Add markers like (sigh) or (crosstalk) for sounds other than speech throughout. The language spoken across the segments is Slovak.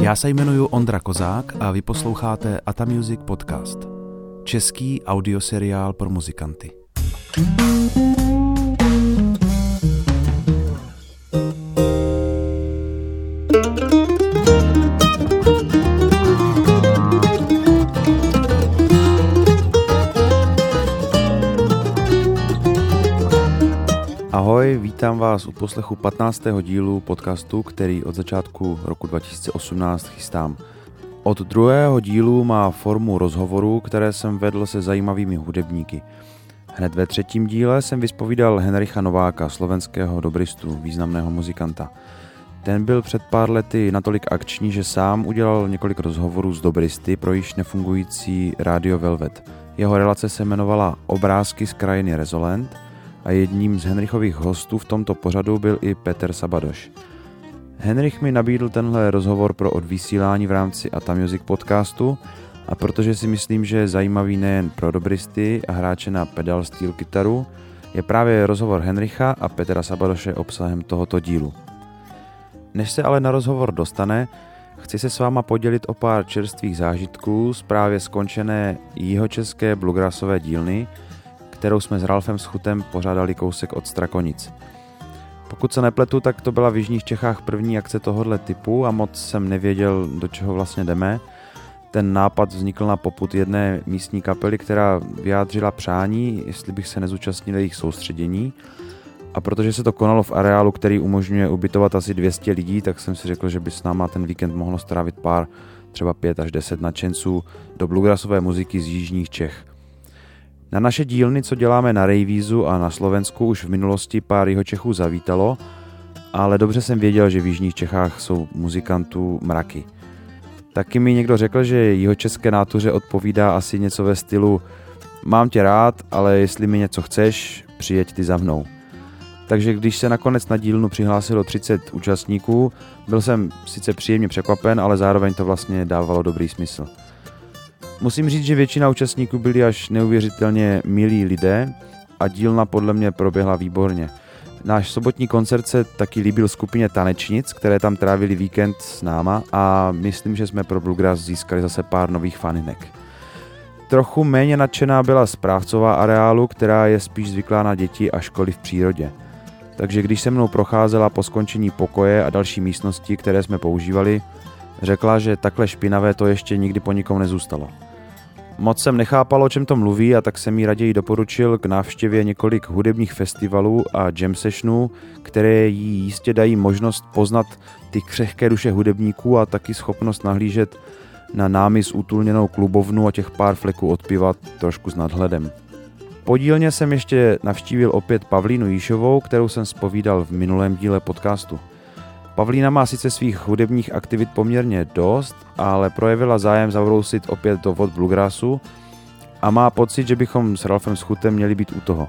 (laughs) Já se jmenuji Ondra Kozák a vy posloucháte Ata Music Podcast. Český audioseriál pro muzikanty. Ahoj, vítám vás u poslechu 15. dílu podcastu, který od začátku roku 2018 chystám. Od druhého dílu má formu rozhovoru, které jsem vedl se zajímavými hudebníky. Hned ve třetím díle jsem vyspovídal Henricha Nováka, slovenského dobristu, významného muzikanta. Ten byl před pár lety natolik akční, že sám udělal několik rozhovorů s dobristy pro již nefungující Radio Velvet. Jeho relace se jmenovala Obrázky z krajiny Rezolent – a jedním z Henrichových hostů v tomto pořadu byl i Peter Sabadoš. Henrich mi nabídl tenhle rozhovor pro odvysílání v rámci Ata Music podcastu a protože si myslím, že je zajímavý nejen pro dobristy a hráče na pedal steel kytaru, je právě rozhovor Henricha a Petra Sabadoše obsahem tohoto dílu. Než se ale na rozhovor dostane, chci se s váma podělit o pár čerstvých zážitků z právě skončené jihočeské bluegrassové dílny, kterou jsme s Ralfem Schutem pořádali kousek od Strakonic. Pokud se nepletu, tak to byla v Jižních Čechách první akce tohohle typu a moc jsem nevěděl, do čeho vlastně jdeme. Ten nápad vznikl na poput jedné místní kapely, která vyjádřila přání, jestli bych se nezúčastnil jejich soustředění. A protože se to konalo v areálu, který umožňuje ubytovat asi 200 lidí, tak jsem si řekl, že by s náma ten víkend mohlo strávit pár, třeba 5 až 10 nadšenců do bluegrassové muziky z jižních Čech. Na naše dílny, co děláme na Rejvízu a na Slovensku, už v minulosti pár jeho Čechů zavítalo, ale dobře jsem věděl, že v Jižních Čechách jsou muzikantů mraky. Taky mi někdo řekl, že jeho české nátuře odpovídá asi něco ve stylu mám tě rád, ale jestli mi něco chceš, přijeď ty za mnou. Takže když se nakonec na dílnu přihlásilo 30 účastníků, byl jsem sice příjemně překvapen, ale zároveň to vlastně dávalo dobrý smysl. Musím říct, že většina účastníků byli až neuvěřitelně milí lidé a dílna podle mě proběhla výborně. Náš sobotní koncert se taky líbil skupině tanečnic, které tam trávili víkend s náma a myslím, že jsme pro Bluegrass získali zase pár nových faninek. Trochu méně nadšená byla správcová areálu, která je spíš zvyklá na děti a školy v přírodě. Takže když se mnou procházela po skončení pokoje a další místnosti, které jsme používali, řekla, že takhle špinavé to ještě nikdy po nikom nezůstalo. Moc jsem nechápal, o čem to mluví a tak jsem jí raději doporučil k návštěvě několik hudebních festivalů a jam sessionů, které jí jistě dají možnost poznat ty křehké duše hudebníků a taky schopnost nahlížet na námi zútulněnou klubovnu a těch pár fleků odpivat trošku s nadhledem. Podílně jsem ještě navštívil opět Pavlínu Jíšovou, kterou jsem spovídal v minulém díle podcastu. Pavlína má sice svých hudebních aktivit poměrně dost, ale projevila zájem zabrousit opět do vod bluegrassu a má pocit, že bychom s Ralfem Schutem měli být u toho.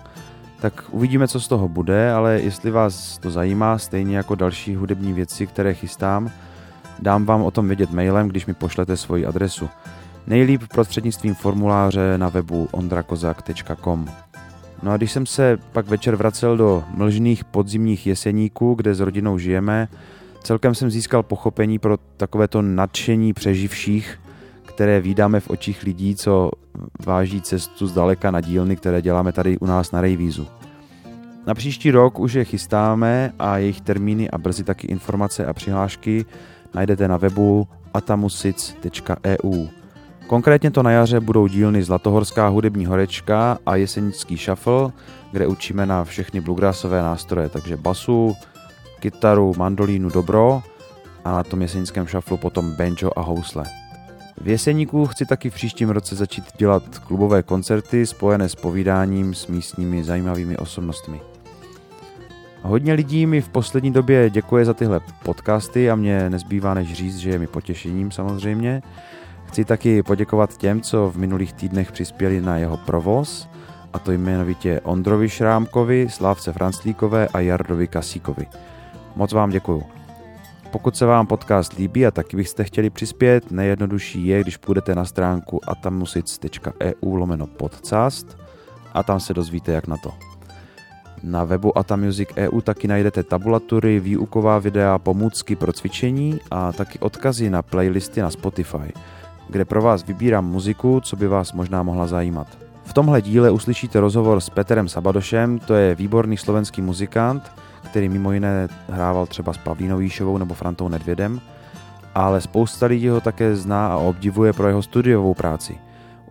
Tak uvidíme, co z toho bude, ale jestli vás to zajímá, stejně jako další hudební věci, které chystám, dám vám o tom vědět mailem, když mi pošlete svoji adresu. Nejlíp prostřednictvím formuláře na webu ondrakozak.com. No a když jsem se pak večer vracel do mlžných podzimních jeseníků, kde s rodinou žijeme, celkem jsem získal pochopení pro takovéto nadšení přeživších, které vídáme v očích lidí, co váží cestu zdaleka na dílny, které děláme tady u nás na Rejvízu. Na příští rok už je chystáme a jejich termíny a brzy taky informace a přihlášky najdete na webu atamusic.eu. Konkrétně to na jaře budou dílny Zlatohorská hudební horečka a Jesenický shuffle, kde učíme na všechny bluegrassové nástroje, takže basu, kytaru, mandolínu, dobro a na tom jesenickém šaflu potom banjo a housle. V Jeseníku chci taky v příštím roce začít dělat klubové koncerty spojené s povídáním s místními zajímavými osobnostmi. Hodně lidí mi v poslední době děkuje za tyhle podcasty a mě nezbývá než říct, že je mi potěšením samozřejmě. Chci taky poděkovat těm, co v minulých týdnech přispěli na jeho provoz, a to jmenovitě Ondrovi Šrámkovi, Slávce Franclíkové a Jardovi Kasíkovi. Moc vám děkuju. Pokud se vám podcast líbí a taky byste chtěli přispět, nejjednodušší je, když půjdete na stránku atamusic.eu lomeno podcast a tam se dozvíte, jak na to. Na webu Atamusic EU taky najdete tabulatury, výuková videa, pomůcky pro cvičení a taky odkazy na playlisty na Spotify, kde pro vás vybírám muziku, co by vás možná mohla zajímat. V tomhle díle uslyšíte rozhovor s Peterem Sabadošem, to je výborný slovenský muzikant, který mimo jiné hrával třeba s Pavlínou nebo Frantou Nedvědem, ale spousta lidí ho také zná a obdivuje pro jeho studiovou práci.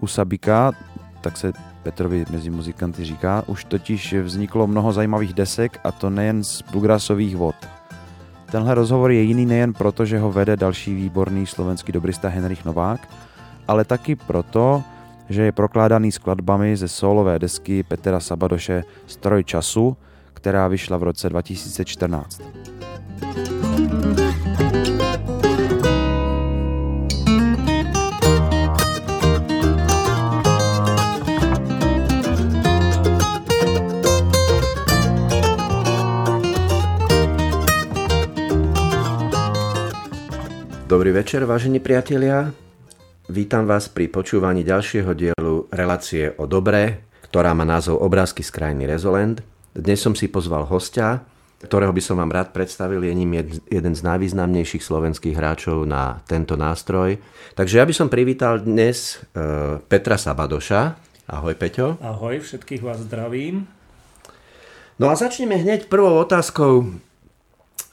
U Sabika, tak se Petrovi mezi muzikanty říká, už totiž vzniklo mnoho zajímavých desek a to nejen z bluegrassových vod. Tenhle rozhovor je jiný nejen proto, že ho vede další výborný slovenský dobrista Henrich Novák, ale taky proto, že je prokládaný skladbami ze solové desky Petra Sabadoše Stroj času, která vyšla v roce 2014. Dobrý večer, vážení priatelia. Vítam vás pri počúvaní ďalšieho dielu relácie o dobre, ktorá má názov Obrázky z krajiny Rezoland. Dnes som si pozval hostia, ktorého by som vám rád predstavil. Je ním jeden z najvýznamnejších slovenských hráčov na tento nástroj. Takže ja by som privítal dnes e, Petra Sabadoša. Ahoj Peťo. Ahoj, všetkých vás zdravím. No a začneme hneď prvou otázkou.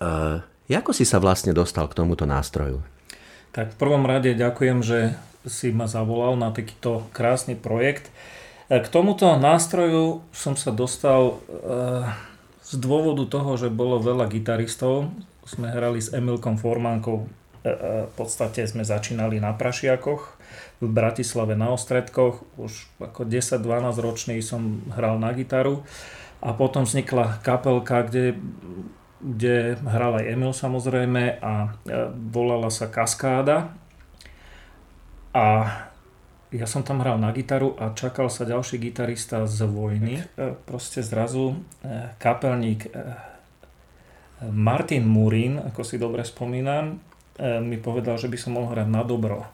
E, ako si sa vlastne dostal k tomuto nástroju? Tak v prvom rade ďakujem, že si ma zavolal na takýto krásny projekt. E, k tomuto nástroju som sa dostal e, z dôvodu toho, že bolo veľa gitaristov. Sme hrali s Emilkom Formánkou. E, v podstate sme začínali na Prašiakoch v Bratislave na Ostredkoch. Už ako 10-12 ročný som hral na gitaru. A potom vznikla kapelka, kde kde hral aj Emil samozrejme a volala sa Kaskáda. A ja som tam hral na gitaru a čakal sa ďalší gitarista z vojny. E, proste zrazu e, kapelník Martin Murín, ako si dobre spomínam, mi povedal, že by som mohol hrať na dobro.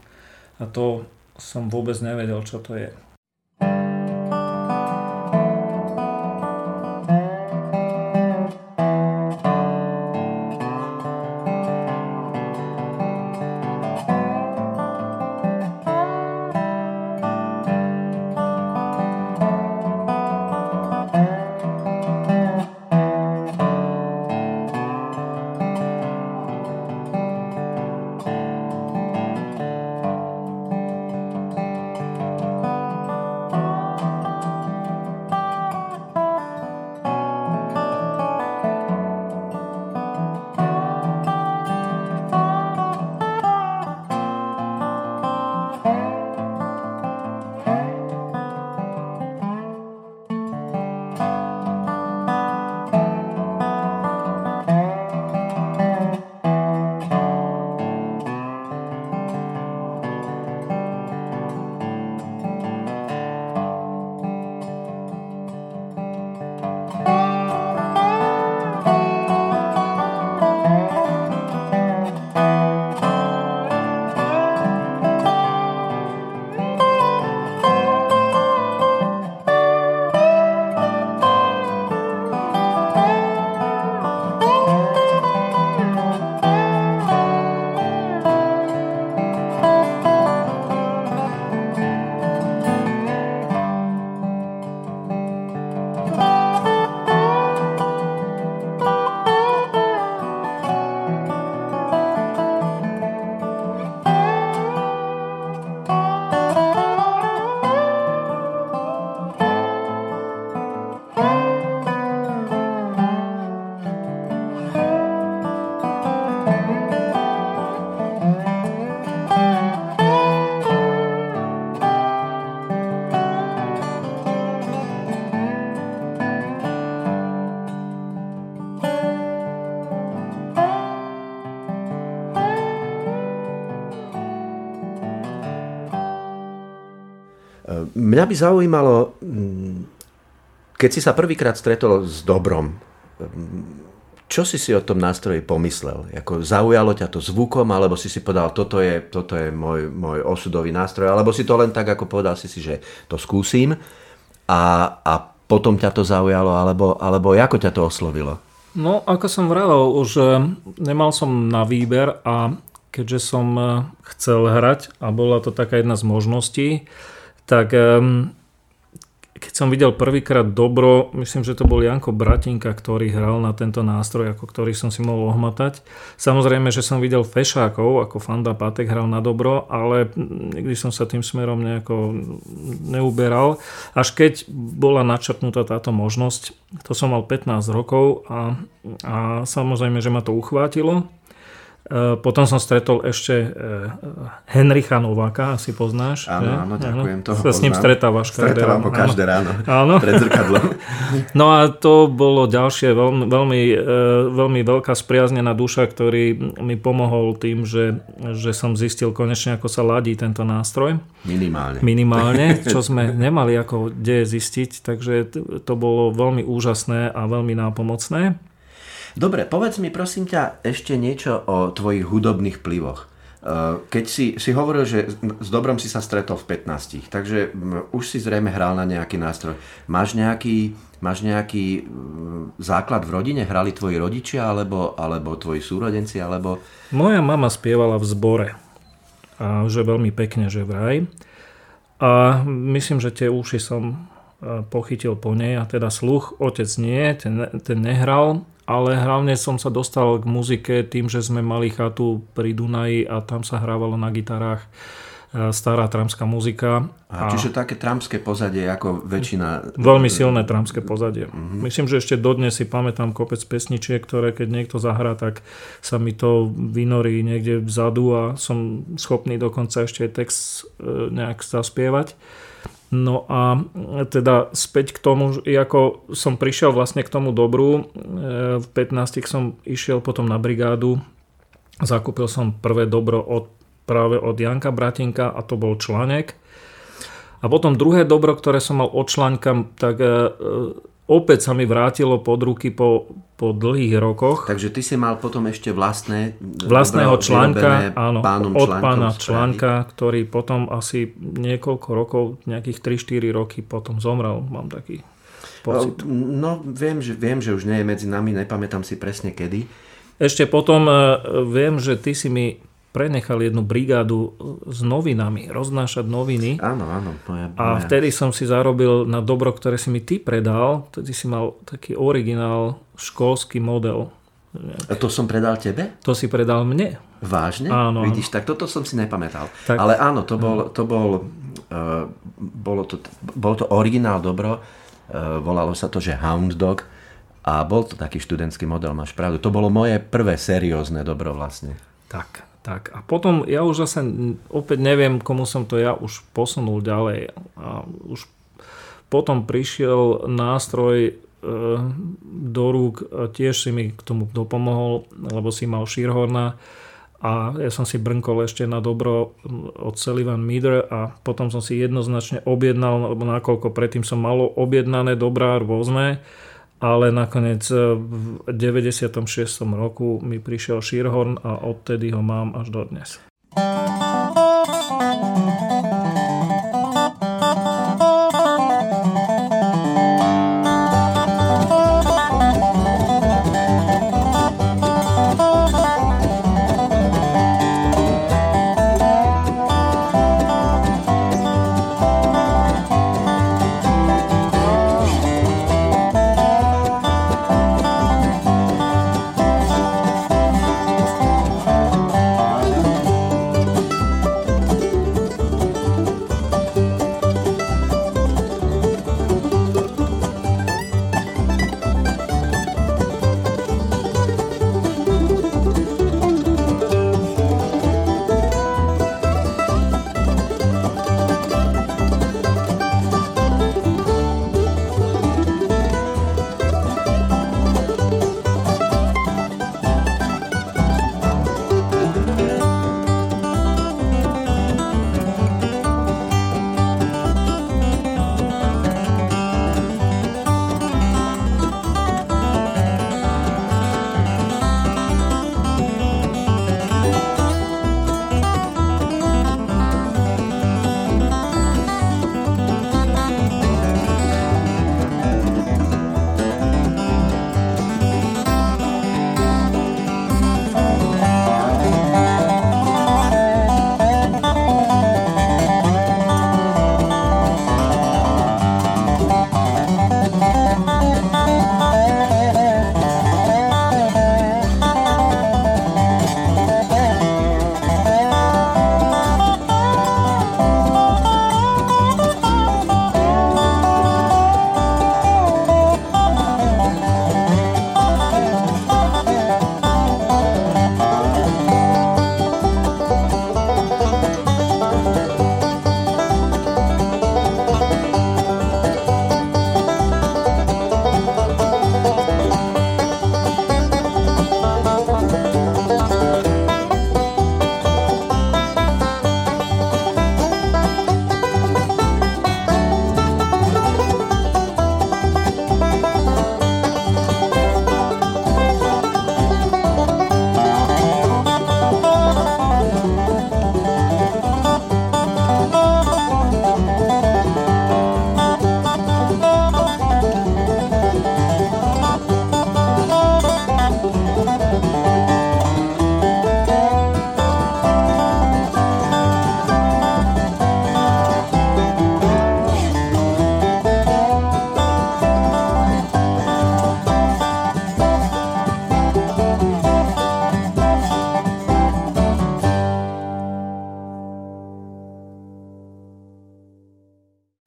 A to som vôbec nevedel, čo to je. Mňa by zaujímalo, mm, keď si sa prvýkrát stretol s dobrom, mm, čo si si o tom nástroji pomyslel? Jako zaujalo ťa to zvukom, alebo si si povedal, toto je, toto je môj, môj osudový nástroj, alebo si to len tak, ako povedal si si, že to skúsim. A, a potom ťa to zaujalo, alebo, alebo ako ťa to oslovilo? No, ako som vravel, už e, nemal som na výber a keďže som e, chcel hrať a bola to taká jedna z možností, tak keď som videl prvýkrát dobro, myslím, že to bol Janko Bratinka, ktorý hral na tento nástroj, ako ktorý som si mohol ohmatať. Samozrejme, že som videl Fešákov, ako Fanda Patek hral na dobro, ale nikdy som sa tým smerom nejako neuberal. Až keď bola načrtnutá táto možnosť, to som mal 15 rokov a, a samozrejme, že ma to uchvátilo. E, potom som stretol ešte e, Henricha Nováka, asi poznáš. Áno, áno, ďakujem. Toho sa s ním stretávaš každé ráno. každé ráno. Áno. Pred zrkadlom. (laughs) No a to bolo ďalšie veľmi, veľmi, e, veľmi veľká spriaznená duša, ktorý mi pomohol tým, že, že som zistil konečne, ako sa ladí tento nástroj. Minimálne. Minimálne, (laughs) čo sme nemali ako kde zistiť, takže to bolo veľmi úžasné a veľmi nápomocné. Dobre, povedz mi prosím ťa ešte niečo o tvojich hudobných vplyvoch. Eh, keď si, si hovoril, že s dobrom si sa stretol v 15, takže už si zrejme hral na nejaký nástroj. Máš nejaký, máš nejaký základ v rodine? Hrali tvoji rodičia, alebo, alebo tvoji súrodenci, alebo... Moja mama spievala v zbore. A že veľmi pekne, že vraj. A myslím, že tie uši som eh, pochytil po nej a teda sluch otec nie, ten, ten nehral, ale hlavne som sa dostal k muzike tým, že sme mali chatu pri Dunaji a tam sa hrávalo na gitarách e, stará tramská muzika. A, a čiže také tramské pozadie ako väčšina... Veľmi silné tramské pozadie. Uh-huh. Myslím, že ešte dodnes si pamätám kopec pesničiek, ktoré keď niekto zahrá, tak sa mi to vynorí niekde vzadu a som schopný dokonca ešte text e, nejak zaspievať. No a teda späť k tomu, ako som prišiel vlastne k tomu dobru, e, v 15 som išiel potom na brigádu, zakúpil som prvé dobro od, práve od Janka Bratinka a to bol článek. A potom druhé dobro, ktoré som mal od článka, tak e, opäť sa mi vrátilo pod ruky po, po dlhých rokoch. Takže ty si mal potom ešte vlastné vlastného článka, áno, od pána článka, ktorý potom asi niekoľko rokov, nejakých 3-4 roky potom zomrel, mám taký pocit. No, viem, že, viem, že už nie je medzi nami, nepamätám si presne kedy. Ešte potom e, viem, že ty si mi prenechal jednu brigádu s novinami, roznášať noviny. Áno, áno. Moja, moja. A vtedy som si zarobil na dobro, ktoré si mi ty predal. Vtedy si mal taký originál školský model. A to som predal tebe? To si predal mne. Vážne? Áno. Vidíš, tak toto som si nepamätal. Tak, Ale áno, to bol, to bol, uh, bolo to, bol to originál dobro. Uh, volalo sa to, že Hound Dog. A bol to taký študentský model, máš pravdu. To bolo moje prvé seriózne dobro vlastne. Tak, tak a potom ja už zase opäť neviem, komu som to ja už posunul ďalej. A už potom prišiel nástroj e, do rúk, tiež si mi k tomu dopomohol, lebo si mal Shearhorna a ja som si brnkol ešte na dobro od Sullivan Meader a potom som si jednoznačne objednal, lebo nakoľko predtým som malo objednané dobrá rôzne, ale nakoniec e, v 96. roku mi prišiel Shearhorn a odtedy ho mám až do dnes.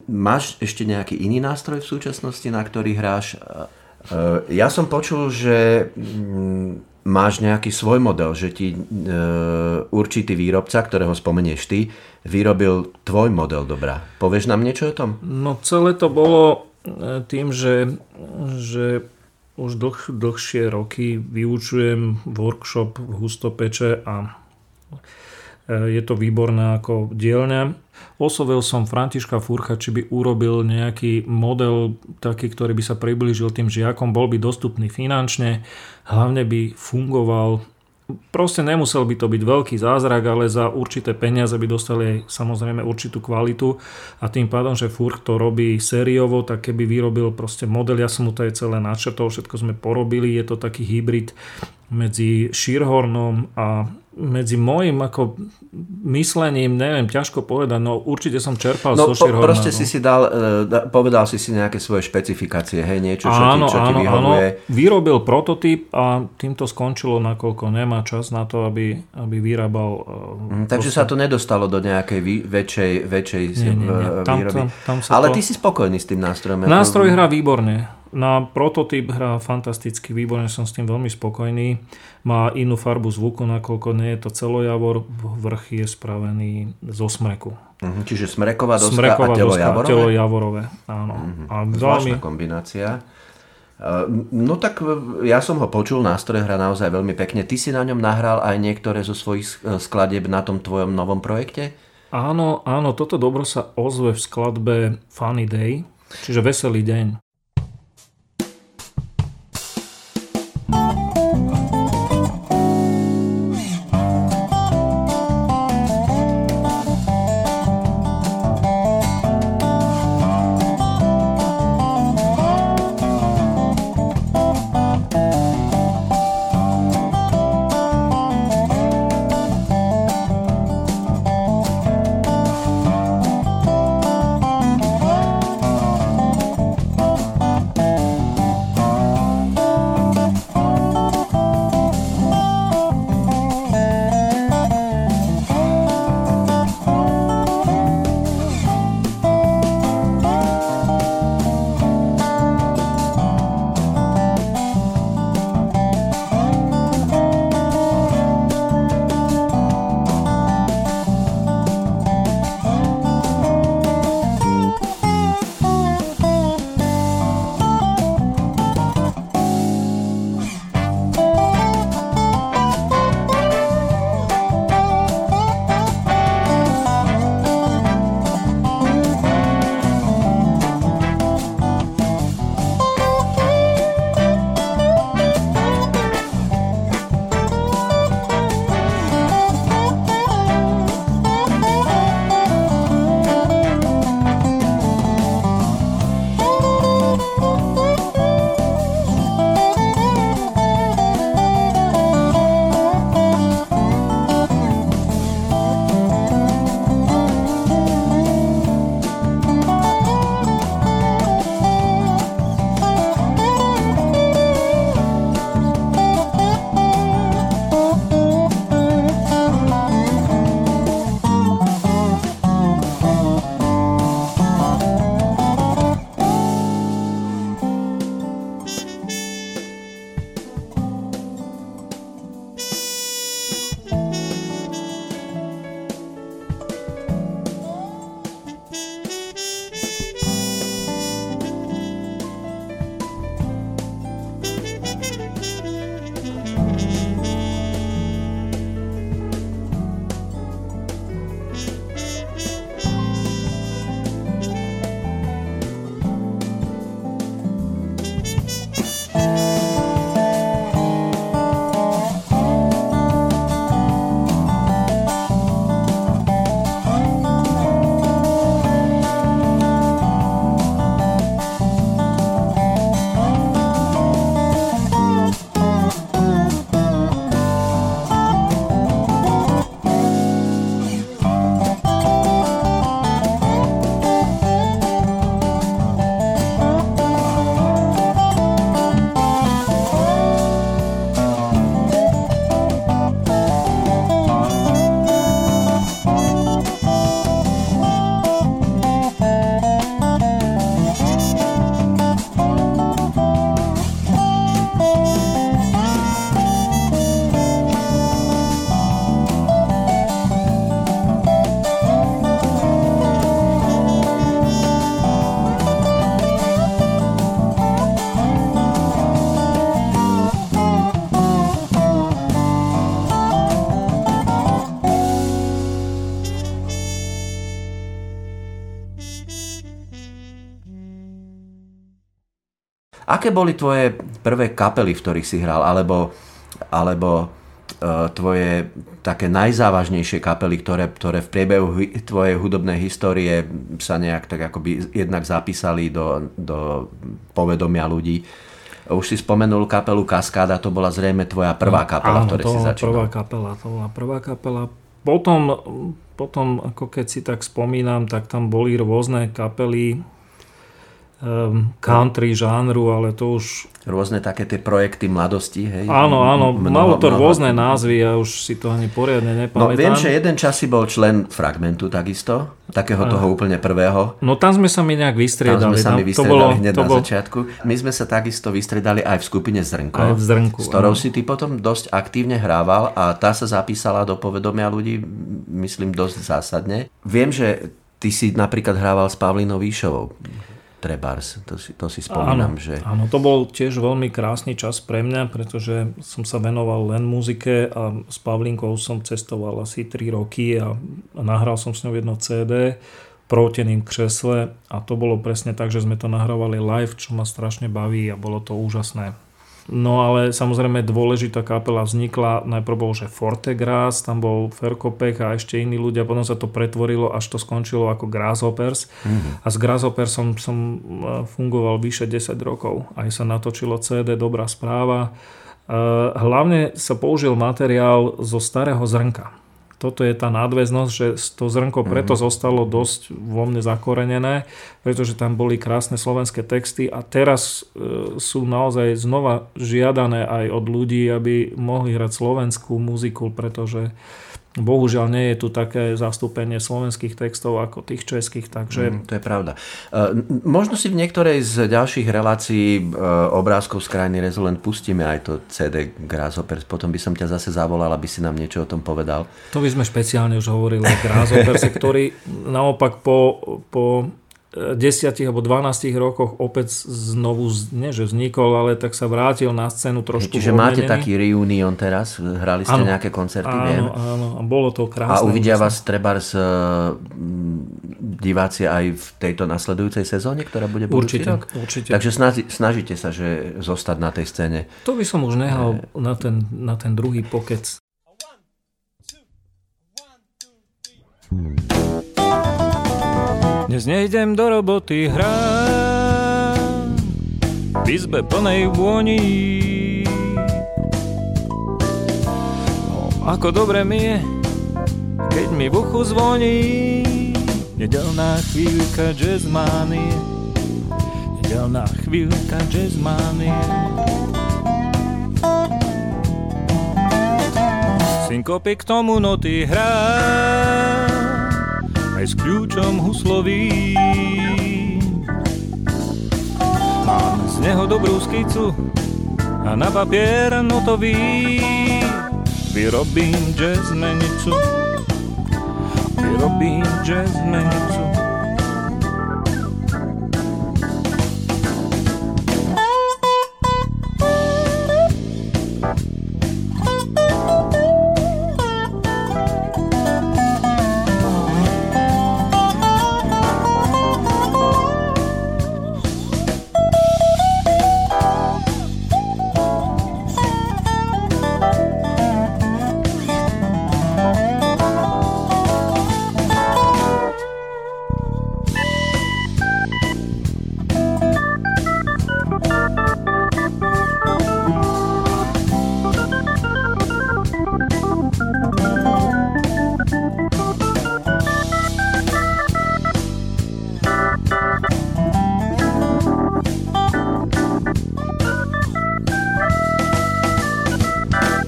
Máš ešte nejaký iný nástroj v súčasnosti, na ktorý hráš? Ja som počul, že mm, máš nejaký svoj model, že ti určitý výrobca, ktorého spomenieš ty, vyrobil tvoj model dobra. Povieš nám niečo o tom? No celé to bolo tým, že, že už dlh, dlhšie roky vyučujem workshop v Hustopeče a je to výborné ako dielňa. Oslovil som Františka Furcha, či by urobil nejaký model taký, ktorý by sa priblížil tým žiakom, bol by dostupný finančne, hlavne by fungoval Proste nemusel by to byť veľký zázrak, ale za určité peniaze by dostali aj samozrejme určitú kvalitu a tým pádom, že Furch to robí sériovo, tak keby vyrobil proste model, ja som mu to aj celé načrtol, všetko sme porobili, je to taký hybrid medzi Shearhornom a medzi môjim ako myslením, neviem, ťažko povedať, no určite som čerpal no, zo Shearhorna. proste no. si si dal, uh, povedal si si nejaké svoje špecifikácie, hej, niečo, čo áno, ti, čo áno, ti vyhovuje. Áno, vyrobil prototyp a týmto skončilo, nakoľko nemá čas na to, aby, aby vyrábal. Mm, takže sa to nedostalo do nejakej vý, väčšej, väčšej nie, nie, nie. Tam, výroby. Tam, tam sa Ale to... ty si spokojný s tým nástrojom? Nástroj hrá výborne. Na prototyp hrá fantasticky, výborne som s tým veľmi spokojný. Má inú farbu zvuku, nakoľko nie je to celojavor, vrch je spravený zo smreku. Uh-huh, čiže smreková doska Smreková a telo doska, javorové? Telo javorové, áno. Uh-huh. A veľmi... kombinácia. No tak e, ja som ho počul, nástroj hrá naozaj veľmi pekne. Ty si na ňom nahral aj niektoré zo svojich e, skladieb na tom tvojom novom projekte? Áno, áno, toto dobro sa ozve v skladbe Funny Day, čiže Veselý deň. Aké boli tvoje prvé kapely, v ktorých si hral, alebo, alebo uh, tvoje také najzávažnejšie kapely, ktoré, ktoré v priebehu tvojej hudobnej histórie sa nejak tak akoby jednak zapísali do, do povedomia ľudí? Už si spomenul kapelu Kaskáda, to bola zrejme tvoja prvá no, kapela, ktorej si začal. prvá kapela, to bola prvá kapela. Potom, potom, ako keď si tak spomínam, tak tam boli rôzne kapely, country žánru, ale to už... Rôzne také tie projekty mladosti, hej? Áno, áno, mnoho, malo to mnoho... rôzne názvy, ja už si to ani poriadne nepamätám. No viem, že jeden čas si bol člen Fragmentu takisto, takého toho úplne prvého. No tam sme sa mi nejak vystriedali. Tam sme sa mi vystriedali to bolo, hneď to na bol... začiatku. My sme sa takisto vystriedali aj v skupine Zrnko. Aj v Zrnku. S ktorou áno. si ty potom dosť aktívne hrával a tá sa zapísala do povedomia ľudí, myslím, dosť zásadne. Viem, že ty si napríklad hrával s Pavlinou Výšovou. Trebars, to si, to si spomínam. Áno, že... áno, to bol tiež veľmi krásny čas pre mňa, pretože som sa venoval len muzike a s Pavlinkou som cestoval asi 3 roky a, nahral som s ňou jedno CD proteným kresle a to bolo presne tak, že sme to nahrávali live, čo ma strašne baví a bolo to úžasné. No ale samozrejme dôležitá kapela vznikla, najprv bol, že Fortegras, tam bol Ferkopech a ešte iní ľudia, potom sa to pretvorilo, až to skončilo ako Grasshoppers. Mm-hmm. A s Grasshoppers som, som e, fungoval vyše 10 rokov. Aj sa natočilo CD Dobrá správa. E, hlavne sa použil materiál zo starého zrnka toto je tá nadväznosť, že to zrnko preto mm-hmm. zostalo dosť vo mne zakorenené, pretože tam boli krásne slovenské texty a teraz e, sú naozaj znova žiadané aj od ľudí, aby mohli hrať slovenskú muziku, pretože Bohužiaľ nie je tu také zastúpenie slovenských textov ako tých českých, takže... Mm, to je pravda. Uh, možno si v niektorej z ďalších relácií uh, obrázkov z krajiny Rezolent pustíme aj to CD Grasshoppers, potom by som ťa zase zavolal, aby si nám niečo o tom povedal. To by sme špeciálne už hovorili o Grasshoppers, ktorý naopak po, po 10 alebo 12 rokoch opäť znovu, nie že vznikol, ale tak sa vrátil na scénu trošku Čiže máte taký reunion teraz? Hrali ste ano, nejaké koncerty, áno, viem? Áno, a bolo to krásne. A uvidia vás trebárs diváci aj v tejto nasledujúcej sezóne, ktorá bude budúci určite, rok? Určite. Takže snažíte sa, že zostať na tej scéne. To by som už nehal na ten, na ten druhý pokec. Dnes nejdem do roboty hrám v izbe plnej vôni. No, ako dobre mi je, keď mi v uchu zvoní nedelná chvíľka jazzmanie. Nedelná chvíľka jazzmanie. Synkopy k tomu noty hrám aj s kľúčom huslovým. Mám z neho dobrú skicu a na papier notový vyrobím jazzmenicu. Vyrobím jazzmenicu.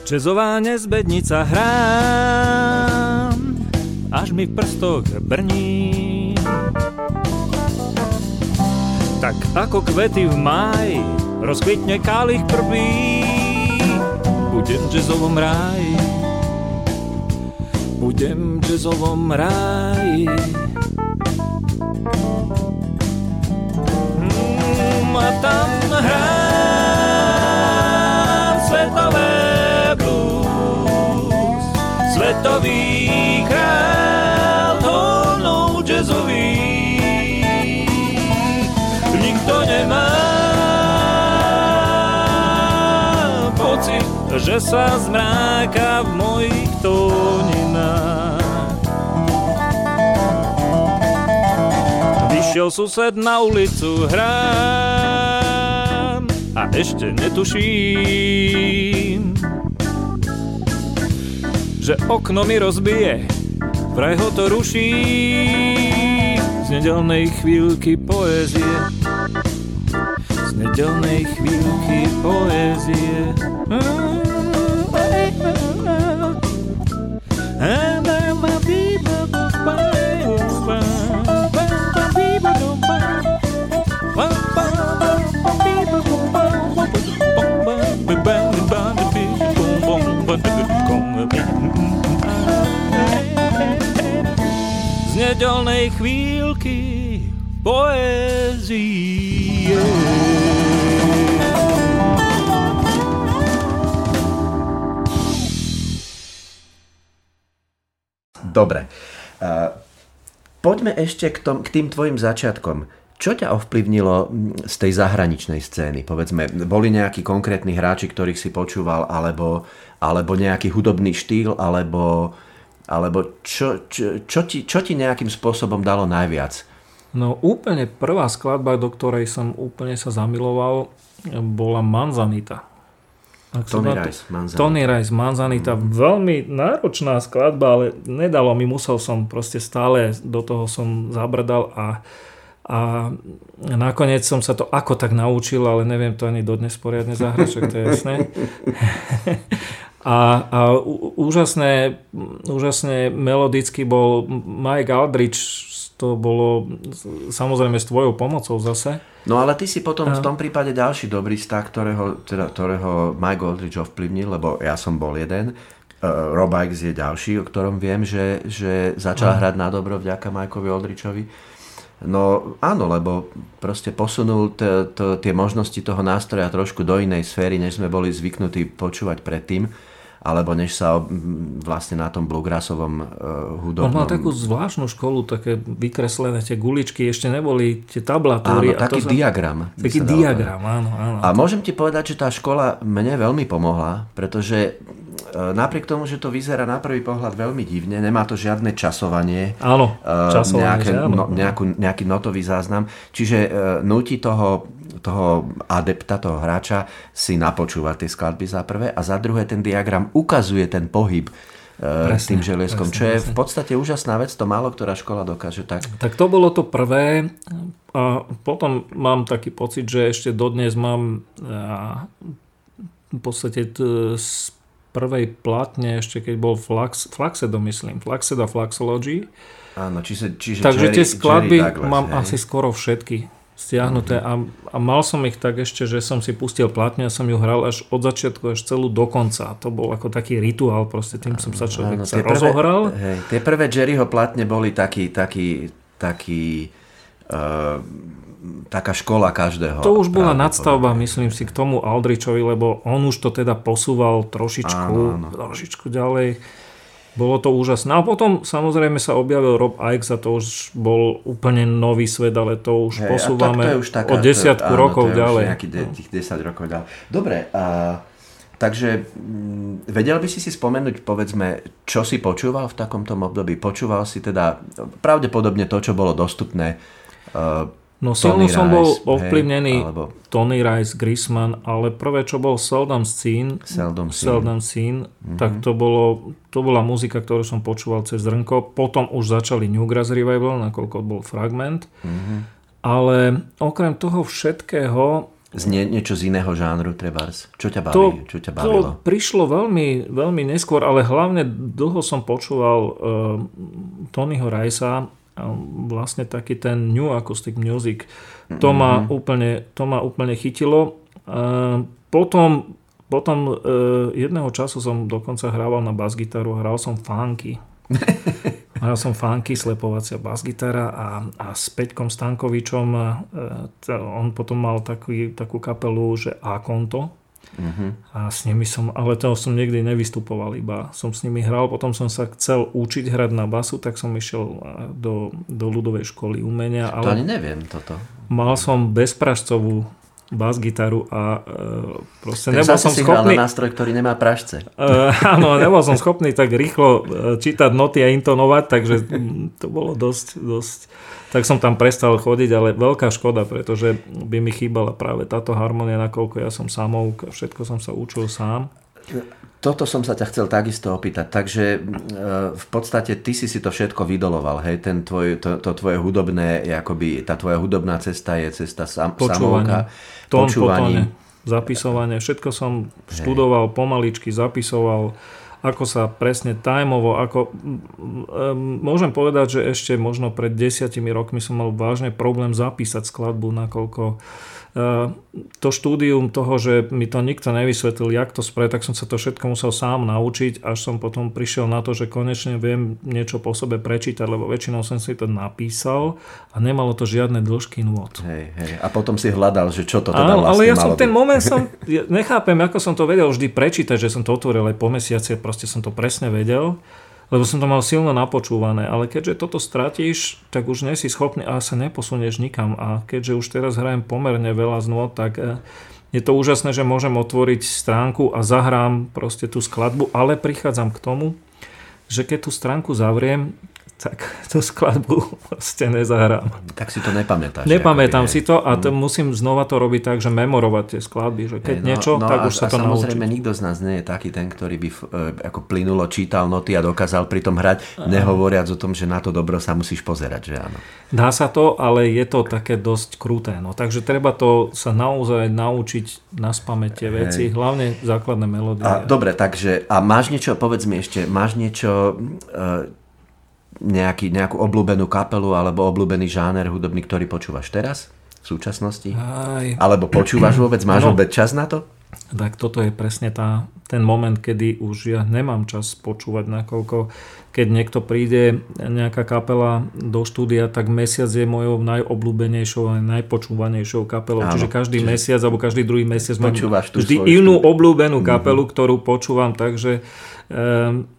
Čezová nezbednica hrám, až mi v prstoch brní. Tak ako kvety v máji, rozkvitne kálich prvý. Budem v jazzovom ráji, budem v jazzovom ráji. Sa zmráka v mojich tóninách. Vyšiel sused na ulicu hrám a ešte netuším, že okno mi rozbije, vraj ho to ruší z nedelnej chvíľky poézie. Nedelnej chvíľky poézie. Z nedelnej chvíľky poézie. Poďme ešte k, tom, k tým tvojim začiatkom. Čo ťa ovplyvnilo z tej zahraničnej scény? Povedzme, boli nejakí konkrétni hráči, ktorých si počúval, alebo, alebo nejaký hudobný štýl, alebo, alebo čo, čo, čo, ti, čo ti nejakým spôsobom dalo najviac? No úplne prvá skladba, do ktorej som úplne sa zamiloval, bola Manzanita. Ak Tony Rice, Manzanita. Tony Rice, Manzanita. Mm. Veľmi náročná skladba, ale nedalo mi, musel som proste stále, do toho som zabrdal a a nakoniec som sa to ako tak naučil, ale neviem to ani dodnes poriadne zahrať, to je jasné. (laughs) A, a úžasné, úžasne melodicky bol Mike Aldrich, to bolo samozrejme s tvojou pomocou zase. No ale ty si potom a... v tom prípade ďalší dobrý stav, ktorého, teda, ktorého Mike Aldrich ovplyvnil, lebo ja som bol jeden. Uh, Rob Ikes je ďalší, o ktorom viem, že, že začal a... hrať na dobro vďaka Mikeovi Aldrichovi. No áno, lebo proste posunul t- t- tie možnosti toho nástroja trošku do inej sféry, než sme boli zvyknutí počúvať predtým alebo než sa vlastne na tom bluegrassovom uh, hudobnom... On mal takú zvláštnu školu, také vykreslené tie guličky, ešte neboli tie tablatúry. Áno, taký a to diagram. Sa... Taký diagram, áno, áno. A môžem ti povedať, že tá škola mne veľmi pomohla, pretože e, napriek tomu, že to vyzerá na prvý pohľad veľmi divne, nemá to žiadne časovanie. Áno, e, časovanie, nejaké, áno. No, nejakú, nejaký notový záznam. Čiže uh, nutí toho toho adepta, toho hráča si napočúvať tie skladby za prvé a za druhé ten diagram ukazuje ten pohyb e, presne, tým želieskom, presne, čo je presne. v podstate úžasná vec, to málo ktorá škola dokáže tak. Tak to bolo to prvé a potom mám taký pocit, že ešte dodnes mám v podstate z prvej platne, ešte keď bol Flux, Fluxedo, myslím, Fluxedo Fluxology. Áno, čiže, čiže Takže Jerry, tie skladby Douglas, mám hej. asi skoro všetky stiahnuté a, a mal som ich tak ešte, že som si pustil platňu a som ju hral až od začiatku až celú do konca. To bol ako taký rituál, proste tým som sa človek áno, sa rozohral. Prvé, hej, tie prvé Jerryho platne boli taký, taký, taký uh, taká škola každého. To už bola nadstavba, myslím si, k tomu Aldrichovi, lebo on už to teda posúval trošičku, áno, áno. trošičku ďalej. Bolo to úžasné. A potom samozrejme sa objavil Rob Ikes a to už bol úplne nový svet, ale to už hey, posúvame to, to už taká, o desiatku to, rokov áno, to ďalej. Nejaký de, tých 10 rokov ďalej. Dobre, a, takže m, mm, vedel by si si spomenúť, povedzme, čo si počúval v takomto období? Počúval si teda pravdepodobne to, čo bolo dostupné uh, No silno som bol ovplyvnený hej, alebo... Tony Rice, Grisman, ale prvé, čo bol Seldom Scene, Seldom Scene, Seldom Scene mm-hmm. tak to, bolo, to bola muzika, ktorú som počúval cez zrnko. Potom už začali Newgrass Revival, nakoľko bol Fragment. Mm-hmm. Ale okrem toho všetkého... Z nie, niečo z iného žánru, trebárs? Čo ťa baví? To, čo ťa bavilo? To prišlo veľmi, veľmi neskôr, ale hlavne dlho som počúval uh, Tonyho Ricea vlastne taký ten New Acoustic Music. To, mm-hmm. ma, úplne, to ma úplne chytilo. Potom, potom e, jedného času som dokonca hrával na basgitaru, hral som funky. (laughs) Hral som funky, slepovacia basgitara a, a s Peťkom Stankovičom, e, on potom mal taký, takú kapelu, že A-konto, Uh-huh. A s nimi som, ale to som nikdy nevystupoval, iba som s nimi hral. Potom som sa chcel učiť hrať na basu, tak som išiel do, do ľudovej školy umenia. Ale to ani neviem toto. Mal som bezpražcovú bas-gitaru a uh, proste nebol som schopný... na nástroj, ktorý nemá pražce. Uh, áno, nebol som schopný tak rýchlo čítať noty a intonovať, takže to bolo dosť, dosť... Tak som tam prestal chodiť, ale veľká škoda, pretože by mi chýbala práve táto harmonia, nakoľko ja som samouk, všetko som sa učil sám. Toto som sa ťa chcel takisto opýtať. Takže e, v podstate ty si si to všetko vydoloval, hej? Ten tvoj, to, to tvoje hudobné, akoby tá tvoja hudobná cesta je cesta sam, samovka. Tón počúvaním. zapisovanie. Všetko som hej. študoval, pomaličky zapisoval ako sa presne tajmovo, ako môžem povedať, že ešte možno pred desiatimi rokmi som mal vážne problém zapísať skladbu, nakoľko to štúdium toho, že mi to nikto nevysvetlil, jak to spraviť, tak som sa to všetko musel sám naučiť, až som potom prišiel na to, že konečne viem niečo po sebe prečítať, lebo väčšinou som si to napísal a nemalo to žiadne dĺžky nôd. Hej, hej. A potom si hľadal, že čo to teda vlastne Ale ja som ten moment som, (laughs) ja nechápem, ako som to vedel vždy prečítať, že som to otvoril aj po mesiaci, proste som to presne vedel lebo som to mal silno napočúvané, ale keďže toto stratíš, tak už nie si schopný a sa neposunieš nikam. A keďže už teraz hrajem pomerne veľa znôt, tak eh, je to úžasné, že môžem otvoriť stránku a zahrám proste tú skladbu, ale prichádzam k tomu, že keď tú stránku zavriem, tak (laughs) tú skladbu proste nezahrám. Tak si to nepamätáš. Nepamätám si to a to mm. musím znova to robiť tak, že memorovať tie skladby, že keď no, niečo, no tak a, už sa to samozrejme nikto z nás nie je taký ten, ktorý by e, ako plynulo čítal noty a dokázal pri tom hrať, nehovoriac o tom, že na to dobro sa musíš pozerať, že áno. Dá sa to, ale je to také dosť kruté. No, takže treba to sa naozaj naučiť na tie veci, hey. hlavne základné melódie. A, dobre, takže a máš niečo, povedz mi ešte, máš niečo, uh, nejaký, nejakú obľúbenú kapelu alebo obľúbený žáner hudobný, ktorý počúvaš teraz? V súčasnosti? Aj. Alebo počúvaš vôbec? Máš no, vôbec čas na to? Tak toto je presne tá, ten moment, kedy už ja nemám čas počúvať, nakoľko keď niekto príde, nejaká kapela do štúdia, tak mesiac je mojou najobľúbenejšou a najpočúvanejšou kapelou. Áno, čiže každý čiže mesiac alebo každý druhý mesiac mám vždy inú obľúbenú kapelu, mm-hmm. ktorú počúvam, takže um,